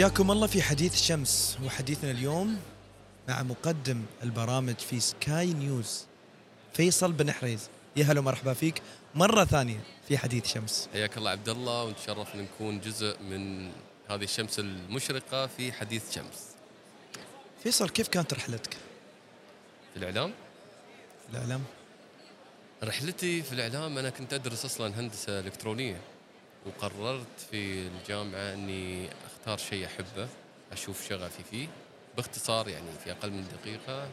حياكم الله في حديث شمس. وحديثنا اليوم مع مقدم البرامج في سكاي نيوز فيصل بن حريز. يا هلا ومرحبا فيك مرة ثانية في حديث شمس. حياك الله عبد الله ونتشرف إن نكون جزء من هذه الشمس المشرقة في حديث شمس. فيصل كيف كانت رحلتك؟ في الإعلام؟ في الإعلام؟ رحلتي في الإعلام أنا كنت أدرس أصلا هندسة إلكترونية وقررت في الجامعة إني اختار شيء أحبه أشوف شغفي فيه. باختصار يعني في أقل من دقيقة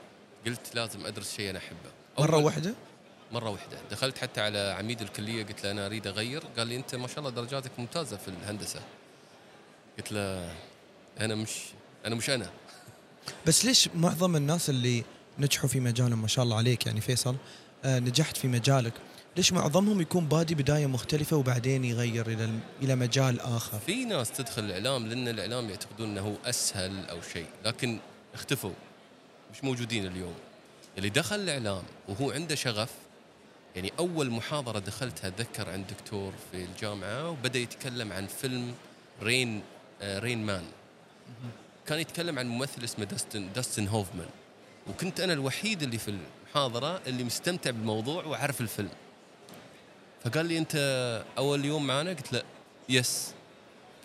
قلت لازم أدرس شيء أنا أحبه. مرة أول- واحدة؟ مرة واحدة. دخلت حتى على عميد الكلية قلت له أنا أريد أغير. قال لي أنت ما شاء الله درجاتك ممتازة في الهندسة. قلت له أنا مش أنا مش أنا. بس ليش معظم الناس اللي نجحوا في مجالهم ما شاء الله عليك يعني فيصل آه نجحت في مجالك؟ ليش معظمهم يكون بادي بداية مختلفة وبعدين يغير إلى إلى مجال آخر؟ في ناس تدخل الإعلام لأن الإعلام يعتقدون إنه أسهل أو شيء لكن اختفوا مش موجودين اليوم. اللي دخل الإعلام وهو عنده شغف يعني أول محاضرة دخلتها أتذكر عند دكتور في الجامعة وبدأ يتكلم عن فيلم رين آه رين مان. كان يتكلم عن ممثل اسمه داستن داستن هوفمان. وكنت أنا الوحيد اللي في المحاضرة اللي مستمتع بالموضوع وعارف الفيلم. فقال لي أنت أول يوم معنا قلت له يس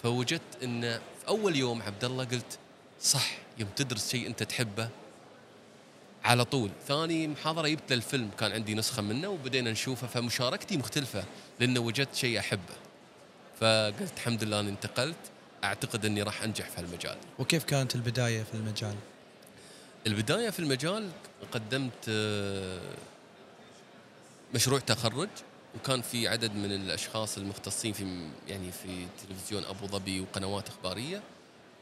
فوجدت إن في أول يوم عبد الله قلت صح يوم تدرس شيء أنت تحبه على طول. ثاني محاضرة جبت له الفيلم كان عندي نسخة منه وبدينا نشوفه فمشاركتي مختلفة لأنه وجدت شيء أحبه. فقلت الحمد لله أني انتقلت أعتقد أني راح أنجح في هالمجال. وكيف كانت البداية في المجال؟ البداية في المجال قدمت آه، مشروع تخرج. وكان في عدد من الأشخاص المختصين في يعني في تلفزيون أبو ظبي وقنوات إخبارية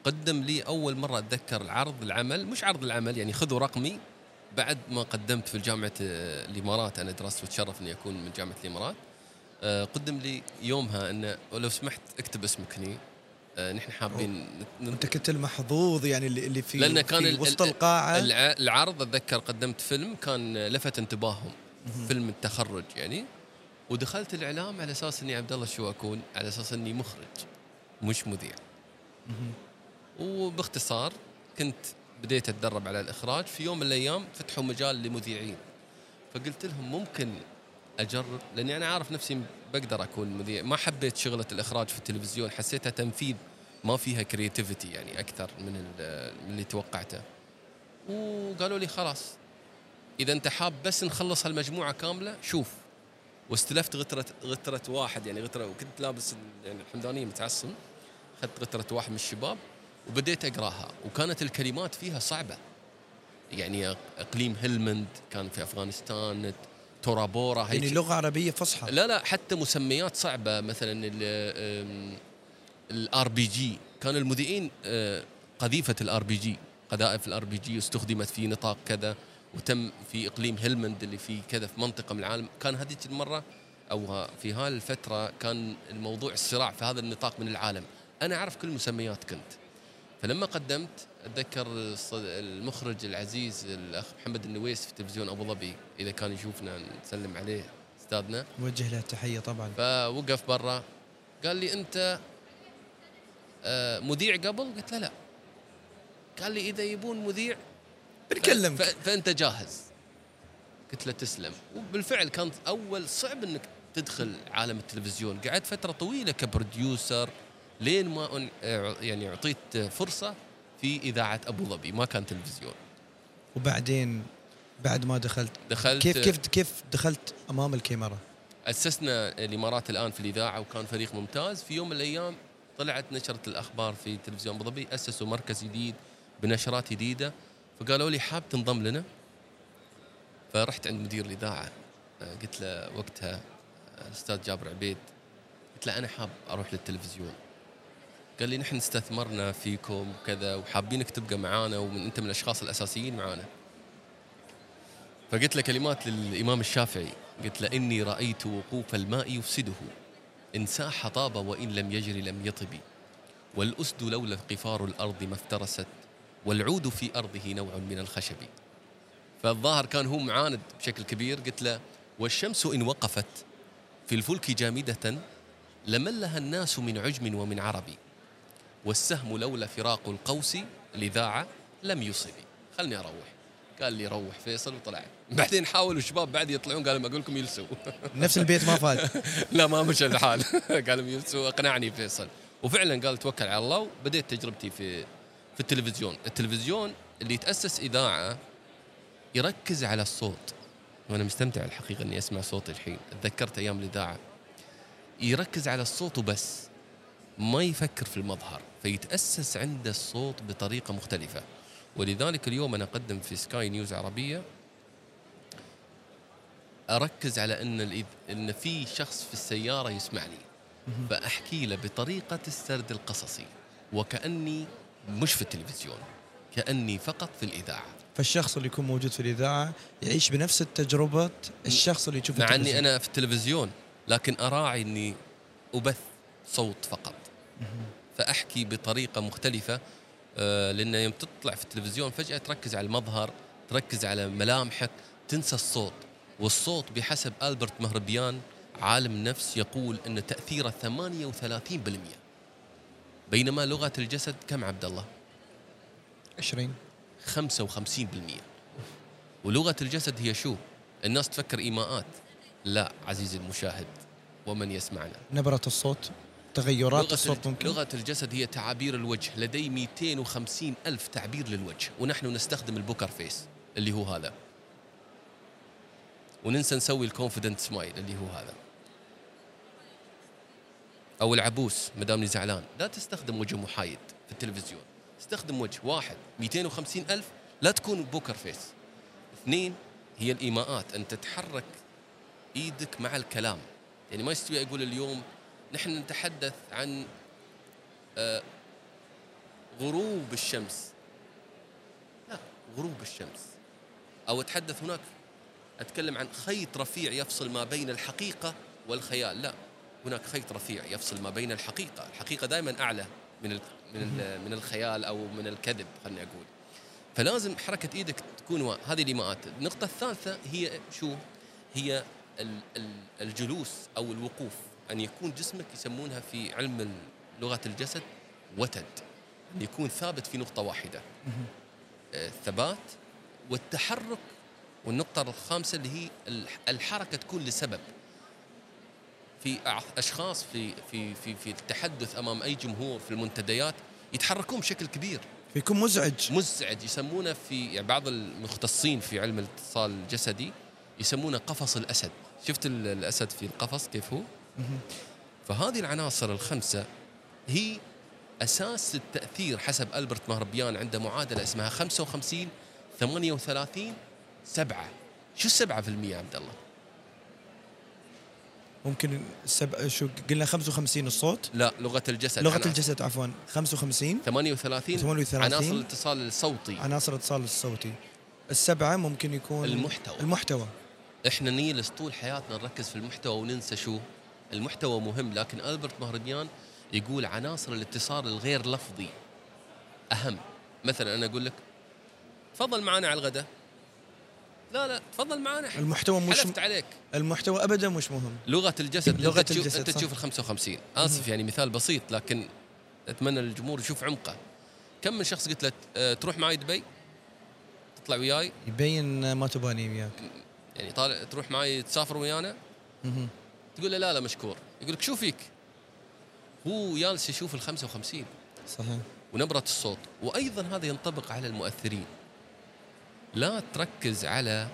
قدم لي أول مرة أتذكر عرض العمل مش عرض العمل يعني خذوا رقمي بعد ما قدمت في جامعة آه، الإمارات. أنا درست وتشرف إني أكون من جامعة الإمارات. آه، قدم لي يومها انه لو سمحت اكتب اسمك هني. آه، نحن حابين نت- أنت كنت المحظوظ يعني اللي اللي في لأنه كان في وسط ال- القاعة. الع- العرض أتذكر قدمت فيلم كان لفت انتباههم. فيلم التخرج يعني. ودخلت الإعلام على أساس إني عبد الله شو اكون على أساس إني مخرج مش مذيع. وباختصار كنت بديت أتدرب على الإخراج في يوم من الأيام فتحوا مجال لمذيعين. فقلت لهم ممكن أجرب لأني أنا عارف نفسي بقدر أكون مذيع. ما حبيت شغلة الإخراج في التلفزيون حسيتها تنفيذ ما فيها كرياتيفيتي يعني أكثر من اللي توقعته. وقالوا لي خلاص إذا أنت حاب بس نخلص هالمجموعة كاملة شوف. واستلفت غتره غترة واحد يعني غتره وكنت لابس يعني الحمدانيه متعصم أخذت غترة واحد من الشباب وبديت أقراها. وكانت الكلمات فيها صعبة. يعني إقليم هلمند كان في أفغانستان تورا بورا هي يعني لغة عربية فصحى. لا لا حتى مسميات صعبة. مثلا الار بي جي. كان المذيعين آه، قذيفة الار بي جي قذائف الار بي جي استخدمت في نطاق كذا. وتم في إقليم هلمند اللي في كذا في منطقة من العالم. كان هذيك المرة أو في هاي الفترة كان الموضوع الصراع في هذا النطاق من العالم. أنا أعرف كل المسميات كنت. فلما قدمت أتذكر المخرج العزيز الأخ محمد النويس في تلفزيون أبو ظبي إذا كان يشوفنا نسلم عليه أستاذنا. وجه له التحية طبعا. فوقف برا. قال لي أنت آه، مذيع قبل؟ قلت له لا. قال لي إذا يبون مذيع بنكلمك ف- فأنت جاهز. قلت له تسلم. وبالفعل كان أول صعب إنك تدخل عالم التلفزيون. قعدت فترة طويلة كبروديوسر لين ما يعني أعطيت فرصة في إذاعة أبو ظبي. ما كان تلفزيون. وبعدين بعد ما دخلت دخلت كيف كيف كيف دخلت أمام الكاميرا؟ أسسنا الإمارات الآن في الإذاعة وكان فريق ممتاز. في يوم من الأيام طلعت نشرة الأخبار في تلفزيون أبو ظبي. أسسوا مركز جديد بنشرات جديدة. فقالوا لي حاب تنضم لنا. فرحت عند مدير الإذاعة آه، قلت له وقتها آه، الأستاذ جابر عبيد قلت له أنا حاب أروح للتلفزيون. قال لي نحن استثمرنا فيكم وكذا وحابينك تبقى معانا ومن أنت من الأشخاص الأساسيين معانا. فقلت له كلمات للإمام الشافعي قلت له إني رأيت وقوف الماء يفسده إن ساح طاب وإن لم يجري لم يطب والأسد لولا قفار الأرض ما افترست. والعود في أرضه نوع من الخشب. فالظاهر كان هو معاند بشكل كبير قلت له والشمس إن وقفت في الفلك جامدة لملها الناس من عجم ومن عرب والسهم لولا فراق القوس الإذاعة لم يصبي خلني أروح. قال لي روح فيصل. وطلع. بعدين حاولوا الشباب بعد يطلعون قالوا ما أقول لكم يلسوا نفس البيت ما فات لا ما مشى الحال. قالوا يلسوا أقنعني فيصل. وفعلا قال توكل على الله. وبديت تجربتي في في التلفزيون. التلفزيون اللي تاسس إذاعة يركز على الصوت. وأنا مستمتع الحقيقة إني أسمع صوتي الحين. تذكرت أيام الإذاعة. يركز على الصوت وبس. ما يفكر في المظهر. فيتأسس عنده الصوت بطريقة مختلفة. ولذلك اليوم أنا أقدم في سكاي نيوز عربية. أركز على إن إن في شخص في السيارة يسمعني. فأحكي له بطريقة السرد القصصي. وكأني مش في التلفزيون كأني فقط في الإذاعة. فالشخص اللي يكون موجود في الإذاعة يعيش بنفس التجربة الشخص اللي يشوف مع أني أنا في التلفزيون لكن أراعي إني أبث صوت فقط. فأحكي بطريقة مختلفة آه، لأن يوم تطلع في التلفزيون فجأة تركز على المظهر تركز على ملامحك تنسى الصوت. والصوت بحسب ألبرت مهربيان عالم نفس يقول إن تأثيره 38% بينما لغة الجسد كم عبد الله؟ 20 55% ولغة الجسد هي شو؟ الناس تفكر إيماءات. لا عزيزي المشاهد ومن يسمعنا. نبرة الصوت تغيرات لغة الصوت ممكن؟ لغة الجسد هي تعابير الوجه. لدي 250 ألف تعبير للوجه. ونحن نستخدم البوكر فيس اللي هو هذا. وننسى نسوي ال confident smile اللي هو هذا. أو العبوس مدامني زعلان. لا تستخدم وجه محايد في التلفزيون. استخدم وجه واحد 250 ألف لا تكون poker face. اثنين هي الإيماءات أن تتحرك إيدك مع الكلام. يعني ما يستوي أقول اليوم نحن نتحدث عن آه، غروب الشمس. لا غروب الشمس. أو أتحدث هناك أتكلم عن خيط رفيع يفصل ما بين الحقيقة والخيال. لا. هناك خيط رفيع يفصل ما بين الحقيقة. الحقيقة دائما أعلى من من من الخيال أو من الكذب خليني أقول فلازم حركة إيدك تكون هذه الايماءات النقطة الثالثة هي شو؟ هي الجلوس أو الوقوف. أن يكون جسمك يسمونها في علم لغة الجسد وتد. أن يكون ثابت في نقطة واحدة. الثبات آه، والتحرك. والنقطة الخامسة اللي هي الحركة تكون لسبب. في أشخاص في في في في التحدث أمام أي جمهور في المنتديات يتحركون بشكل كبير. فيكون مزعج. مزعج. يسمونه في يعني بعض المختصين في علم الاتصال الجسدي يسمونه قفص الأسد. شفت الأسد في القفص كيف هو؟ فهذه العناصر الخمسة هي أساس التأثير حسب ألبرت مهربيان عنده معادلة اسمها 55 38 7 شو السبعة في المية عبد الله؟ ممكن السبع شو قلنا 55 الصوت؟ لا لغة الجسد لغة عناصر. الجسد عفوا. 55 38 38 عناصر الاتصال الصوتي. عناصر الاتصال الصوتي. السبعة ممكن يكون المحتوى. المحتوى. إحنا نجلس طول حياتنا نركز في المحتوى وننسى شو. المحتوى مهم لكن ألبرت مهرجان يقول عناصر الاتصال الغير لفظي أهم. مثلا أنا أقول لك تفضل معنا على الغداء. لا لا تفضل معنا المحتوى مش حلفت عليك. المحتوى ابدا مش مهم. لغة الجسد لغة أنت الجسد أنت تشوف ال 55 آسف يعني مثال بسيط لكن أتمنى الجمهور يشوف عمقه. كم من شخص قلت له أه تروح معي دبي؟ تطلع وياي؟ يبين ما تباني وياك. يعني طالع تروح معي تسافر ويانا؟ تقول له لا لا مشكور. يقول لك شو فيك؟ هو جالس يشوف ال 55 صحيح. ونبرة الصوت. وأيضا هذا ينطبق على المؤثرين. لا تركز على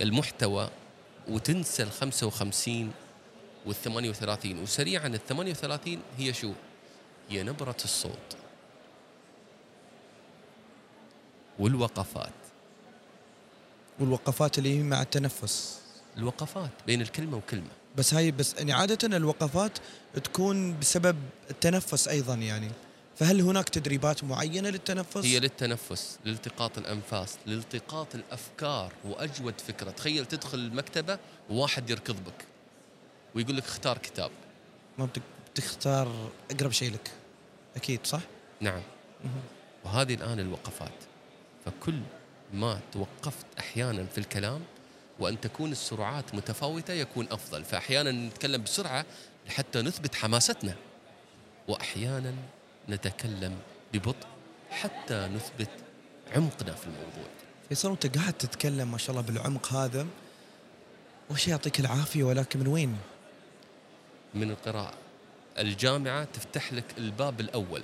المحتوى وتنسى ال 55 وال 38 وسريعا ال 38 هي شو؟ هي نبرة الصوت والوقفات. والوقفات اللي هي مع التنفس. الوقفات بين الكلمة وكلمة. بس هاي بس يعني عادة الوقفات تكون بسبب التنفس أيضا يعني. فهل هناك تدريبات معينة للتنفس؟ هي للتنفس، لالتقاط الأنفاس، لالتقاط الأفكار وأجود فكرة، تخيل تدخل المكتبة وواحد يركض بك ويقول لك اختار كتاب. ما بتختار أقرب شيء لك. أكيد صح؟ نعم. وهذه الآن الوقفات. فكل ما توقفت أحيانا في الكلام وأن تكون السرعات متفاوتة يكون أفضل فأحيانا نتكلم بسرعة حتى نثبت حماستنا وأحيانا نتكلم ببطء حتى نثبت عمقنا في الموضوع. فيصل أنت قاعد تتكلم ما شاء الله بالعمق هذا وش يعطيك العافية ولكن من وين؟ من القراءة. الجامعة تفتح لك الباب الأول.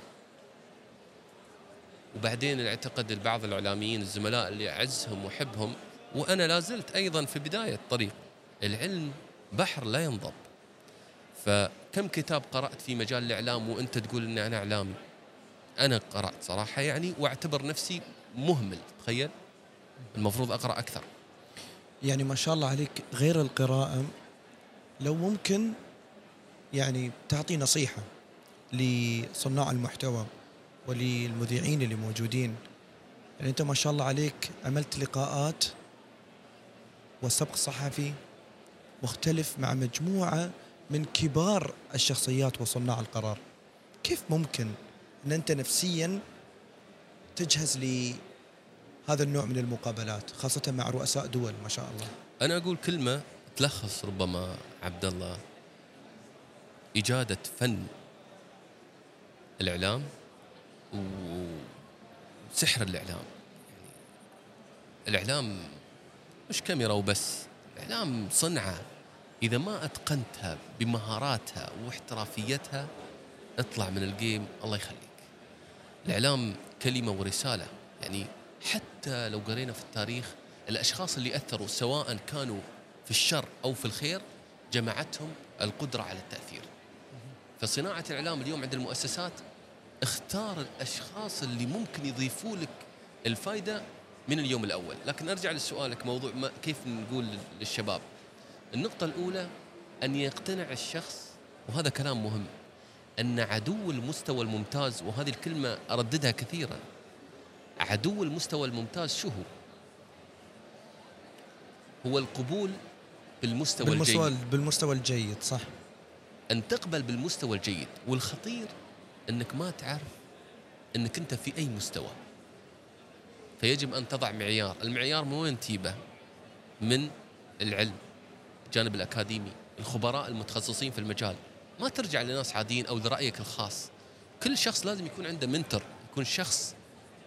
وبعدين اعتقد بعض الإعلاميين الزملاء اللي أعزهم وأحبهم وأنا لا زلت أيضا في بداية الطريق. العلم بحر لا ينضب. فكم كتاب قرأت في مجال الإعلام وأنت تقول أن أنا إعلامي؟ أنا قرأت صراحة يعني وأعتبر نفسي مهمل تخيل؟ المفروض أقرأ أكثر. يعني ما شاء الله عليك غير القراءة لو ممكن يعني تعطي نصيحة لصناع المحتوى وللمذيعين اللي موجودين. يعني أنت ما شاء الله عليك عملت لقاءات والسبق الصحفي مختلف مع مجموعة من كبار الشخصيات وصناع القرار. كيف ممكن أن أنت نفسيا تجهز لهذا النوع من المقابلات خاصة مع رؤساء دول ما شاء الله؟ أنا أقول كلمة تلخص ربما عبد الله. إجادة فن الإعلام وسحر الإعلام. يعني الإعلام مش كاميرا وبس الإعلام صنعة. إذا ما أتقنتها بمهاراتها واحترافيتها اطلع من الجيم الله يخليك. الإعلام كلمة ورسالة. يعني حتى لو قرينا في التاريخ الأشخاص اللي أثروا سواء كانوا في الشر أو في الخير جمعتهم القدرة على التأثير. فصناعة الإعلام اليوم عند المؤسسات اختار الأشخاص اللي ممكن يضيفوا لك الفائدة من اليوم الأول. لكن أرجع لسؤالك موضوع ما كيف نقول للشباب؟ النقطة الأولى أن يقتنع الشخص وهذا كلام مهم أن عدو المستوى الممتاز وهذه الكلمة أرددها كثيرا عدو المستوى الممتاز شو هو؟ هو القبول بالمستوى, بالمستوى الجيد. بالمستوى الجيد صح. أن تقبل بالمستوى الجيد والخطير أنك ما تعرف أنك أنت في أي مستوى. فيجب أن تضع معيار المعيار من وين تجيبه؟ من العلم. الجانب الأكاديمي الخبراء المتخصصين في المجال. ما ترجع لناس عاديين أو لرأيك الخاص. كل شخص لازم يكون عنده منتر يكون شخص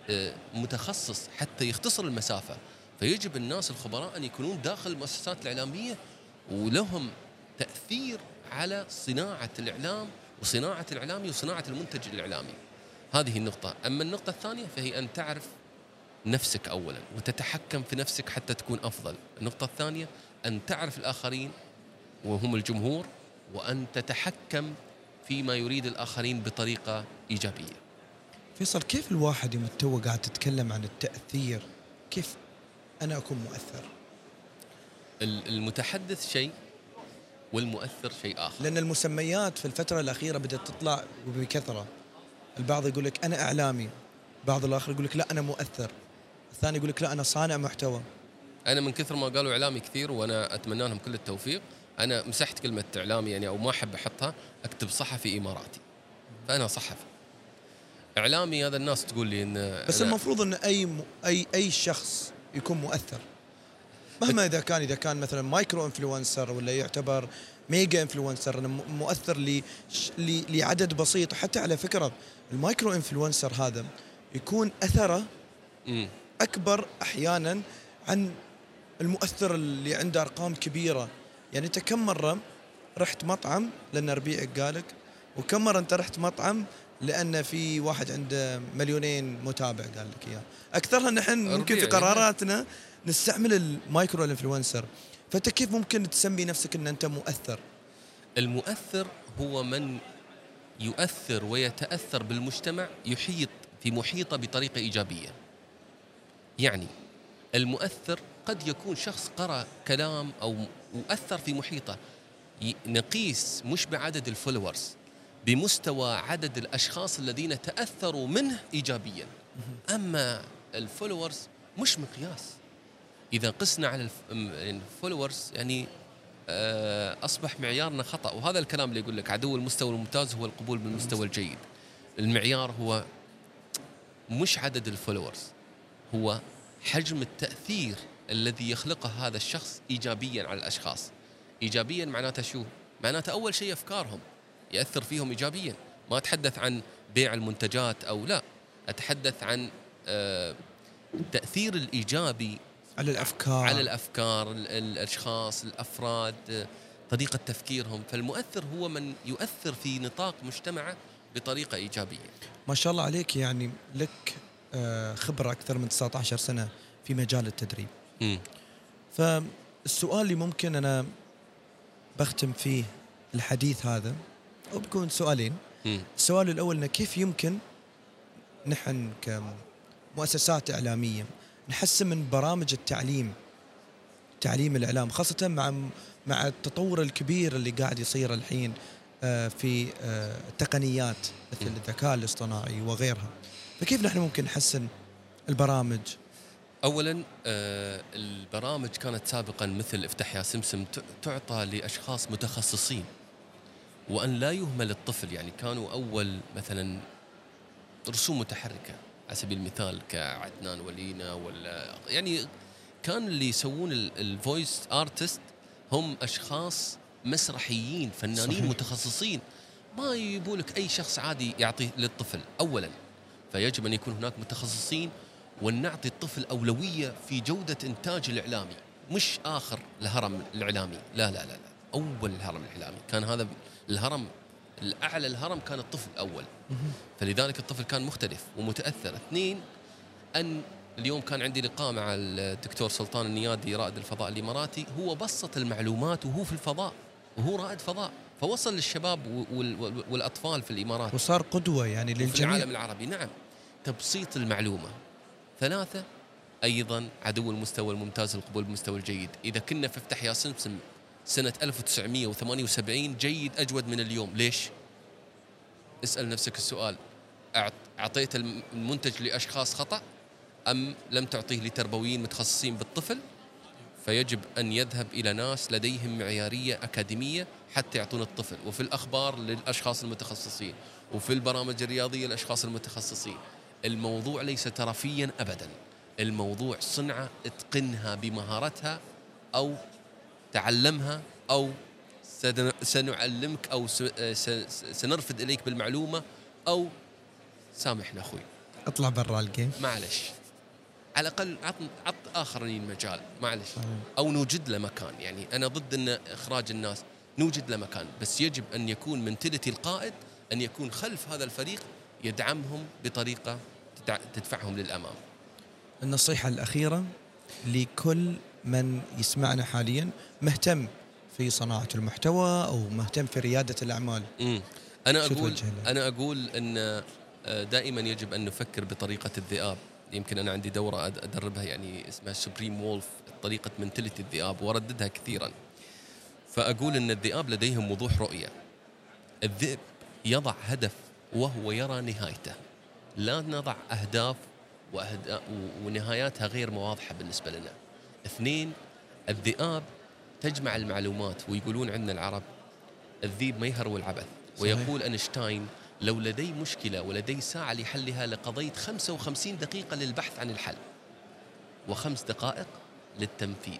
آه، متخصص حتى يختصر المسافة. فيجب الناس الخبراء أن يكونون داخل المؤسسات الإعلامية ولهم تأثير على صناعة الإعلام وصناعة الإعلامي وصناعة المنتج الإعلامي. هذه النقطة. أما النقطة الثانية فهي أن تعرف نفسك أولا وتتحكم في نفسك حتى تكون أفضل. النقطة الثانية أن تعرف الآخرين وهم الجمهور وأن تتحكم فيما يريد الآخرين بطريقة إيجابية. فيصل كيف الواحد يوم تو قاعد تتكلم عن التأثير كيف أنا أكون مؤثر؟ ال- المتحدث شيء والمؤثر شيء آخر. لأن المسميات في الفترة الأخيرة بدأت تطلع بكثرة. البعض يقول لك أنا إعلامي بعض الآخر يقول لك لا أنا مؤثر. الثاني يقول لك لا أنا صانع محتوى. أنا من كثر ما قالوا إعلامي كثير وأنا أتمنى لهم كل التوفيق أنا مسحت كلمة إعلامي يعني أو ما أحب أحطها أكتب صحفي إماراتي. فأنا صحفي. إعلامي هذا الناس تقول لي إن بس المفروض أن أي م... أي أي شخص يكون مؤثر. مهما إذا كان إذا كان مثلا micro influencer ولا يعتبر mega influencer مؤثر ل... ل... لعدد بسيط. وحتى على فكرة ال micro influencer هذا يكون أثره مم. أكبر أحيانا عن المؤثر اللي عنده أرقام كبيرة. يعني أنت كم مرة رحت مطعم لأن ربيعك قالك وكم مرة أنت رحت مطعم لأن في واحد عنده مليونين متابع قال لك إياه. أكثرها نحن ممكن في ربيعي. قراراتنا نستعمل ال micro influencer فأنت كيف ممكن تسمي نفسك إن أنت مؤثر؟ المؤثر هو من يؤثر ويتأثر بالمجتمع يحيط في محيطه بطريقة إيجابية. يعني المؤثر قد يكون شخص قرأ كلام أو مؤثر في محيطه. نقيس مش بعدد ال followers بمستوى عدد الأشخاص الذين تأثروا منه إيجابيا. أما ال followers مش مقياس. إذا قسنا على ال followers يعني آه، أصبح معيارنا خطأ. وهذا الكلام اللي يقول لك عدو المستوى الممتاز هو القبول بالمستوى الجيد. المعيار هو مش عدد ال followers هو حجم التأثير الذي يخلقه هذا الشخص إيجابيا على الأشخاص. إيجابيا معناته شو؟ معناته أول شيء أفكارهم يأثر فيهم إيجابيا. ما أتحدث عن بيع المنتجات أو لا. أتحدث عن آه، التأثير الإيجابي على الأفكار. على الأفكار ال- الأشخاص الأفراد آه، طريقة تفكيرهم. فالمؤثر هو من يؤثر في نطاق مجتمعه بطريقة إيجابية. ما شاء الله عليك يعني لك خبرة أكثر من 19 سنة في مجال التدريب. امم فالسؤال اللي ممكن أنا بختم فيه الحديث هذا وبكون سؤالين. امم السؤال الأول إنه كيف يمكن نحن كمؤسسات إعلامية نحسن من برامج التعليم تعليم الإعلام خاصة مع مع التطور الكبير اللي قاعد يصير الحين آه، في آه، التقنيات مثل م. الذكاء الاصطناعي وغيرها. فكيف نحن ممكن نحسن البرامج؟ اولا آه، البرامج كانت سابقا مثل افتح يا سمسم تعطى لأشخاص متخصصين. وأن لا يهمل الطفل يعني كانوا أول مثلا رسوم متحركة على سبيل المثال كعدنان ولينا ولا يعني كان اللي يسوون ال voice artist هم أشخاص مسرحيين فنانين صحيح. متخصصين. ما يجيبوا لك أي شخص عادي يعطي للطفل اولا. فيجب أن يكون هناك متخصصين ونعطي الطفل أولوية في جودة إنتاج الإعلامي مش آخر الهرم الإعلامي. لا لا لا, لا. أول الهرم الإعلامي. كان هذا الهرم الأعلى الهرم كان الطفل الأول. فلذلك الطفل كان مختلف ومتأثر. اثنين أن اليوم كان عندي لقاء مع الدكتور سلطان النيادي رائد الفضاء الإماراتي. هو بسط المعلومات وهو في الفضاء وهو رائد فضاء. فوصل للشباب وال- وال- والأطفال في الإمارات. وصار قدوة يعني في للجميع. العالم العربي. نعم. تبسيط المعلومة. ثلاثة أيضا عدو المستوى الممتاز القبول بالمستوى الجيد. إذا كنا في افتح يا سمسم سنة 1978 جيد أجود من اليوم. ليش؟ اسأل نفسك السؤال. أعط- أعطيت الم- المنتج لأشخاص خطأ أم لم تعطيه لتربويين متخصصين بالطفل؟ فيجب أن يذهب إلى ناس لديهم معيارية أكاديمية حتى يعطون الطفل. وفي الأخبار للأشخاص المتخصصين. وفي البرامج الرياضية للأشخاص المتخصصين. الموضوع ليس ترفيا أبدا. الموضوع صنعة اتقنها بمهارتها أو تعلمها سن- سنعلمك س- سنرفد إليك بالمعلومة أو سامحنا أخوي. اطلع برا الجيم. معلش. على الأقل عط عط آخرين مجال معلش. أو نوجد له مكان. يعني أنا ضد أن إخراج الناس نوجد له مكان. بس يجب أن يكون منتلتي القائد أن يكون خلف هذا الفريق يدعمهم بطريقة تدفعهم للأمام. النصيحة الأخيرة لكل من يسمعنا حاليا مهتم في صناعة المحتوى أو مهتم في ريادة الأعمال. امم أنا أقول؟ أنا أقول إن آه، دائما يجب أن نفكر بطريقة الذئاب. يمكن أنا عندي دورة أدربها يعني اسمها سوبريم وولف طريقة منتلتي الذئاب وأرددها كثيرا. فأقول إن الذئاب لديهم وضوح رؤية. الذئب يضع هدف وهو يرى نهايته. لا نضع و- ونهاياتها غير واضحه بالنسبة لنا. اثنين الذئاب تجمع المعلومات ويقولون عندنا العرب الذيب ما يهرول العبث. صحيح. ويقول أينشتاين لو لدي مشكلة ولدي ساعة لحلها لقضيت 55 دقيقة للبحث عن الحل. وخمس دقائق للتنفيذ.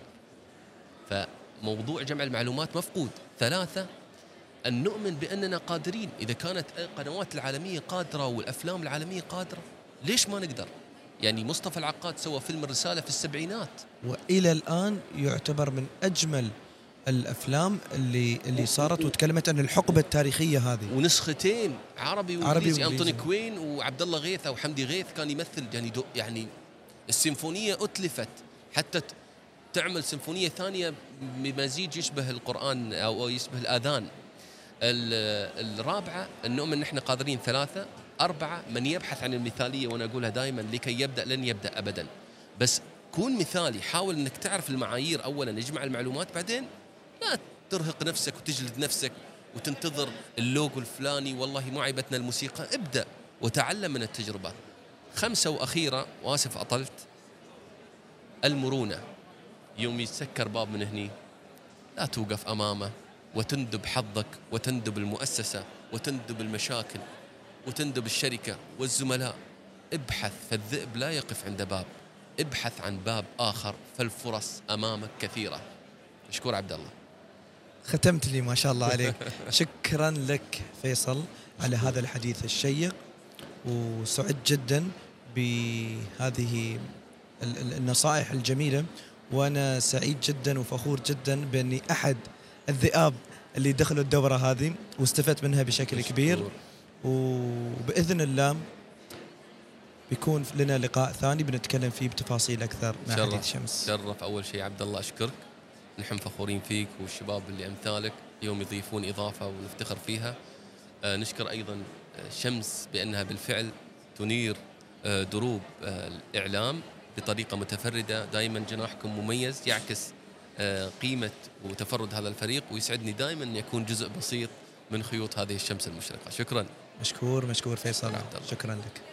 فموضوع جمع المعلومات مفقود. ثلاثة أن نؤمن بأننا قادرين. إذا كانت القنوات العالمية قادرة والأفلام العالمية قادرة ليش ما نقدر؟ يعني مصطفى العقاد سوى فيلم الرسالة في السبعينات. وإلى الآن يعتبر من أجمل الأفلام اللي اللي صارت وتكلمت عن الحقبة التاريخية هذه. ونسختين عربي عربي وإنجليزي. انطوني كوين وعبد الله غيث أو حمدي غيث كان يمثل. يعني دو يعني السيمفونية أتلفت. حتى تعمل سيمفونية ثانية بمزيج يشبه القرآن أو أو يشبه الآذان. ال- الرابعة ان نؤمن نحن قادرين ثلاثة أربعة من يبحث عن المثالية وأنا أقولها دائما لكي يبدأ لن يبدأ ابدا. بس كون مثالي حاول إنك تعرف المعايير اولا اجمع المعلومات بعدين لا ترهق نفسك وتجلد نفسك وتنتظر اللوجو الفلاني والله ما عيبتنا الموسيقى. ابدأ وتعلم من التجربه خمسة وأخيرة وآسف أطلت المرونة. يوم يتسكر باب من هني لا توقف أمامه. وتندب حظك وتندب المؤسسة وتندب المشاكل وتندب الشركة والزملاء. ابحث فالذئب لا يقف عند باب. ابحث عن باب آخر فالفرص أمامك كثيرة. مشكور عبد الله. ختمت لي ما شاء الله عليك. شكرا لك فيصل على هذا الحديث الشيق وسعدت جدا بهذه ال- ال- النصائح الجميلة وأنا سعيد جدا وفخور جدا بأني أحد الذئاب اللي دخلوا الدورة هذه واستفدت منها بشكل كبير. مشكور. وبإذن الله بيكون لنا لقاء ثاني بنتكلم فيه بتفاصيل أكثر مع شرف. حديث شمس. شرف اول شيء عبد الله أشكرك. نحن فخورين فيك والشباب اللي أمثالك اليوم يضيفون إضافة ونفتخر فيها. آه نشكر أيضا آه، شمس بأنها بالفعل تنير آه دروب آه الإعلام بطريقة متفردة. دائما جناحكم مميز يعكس آه قيمة وتفرد هذا الفريق ويسعدني دائما ان يكون جزء بسيط من خيوط هذه الشمس المشرقة. شكرا. مشكور مشكور فيصل. الله. شكرا لك.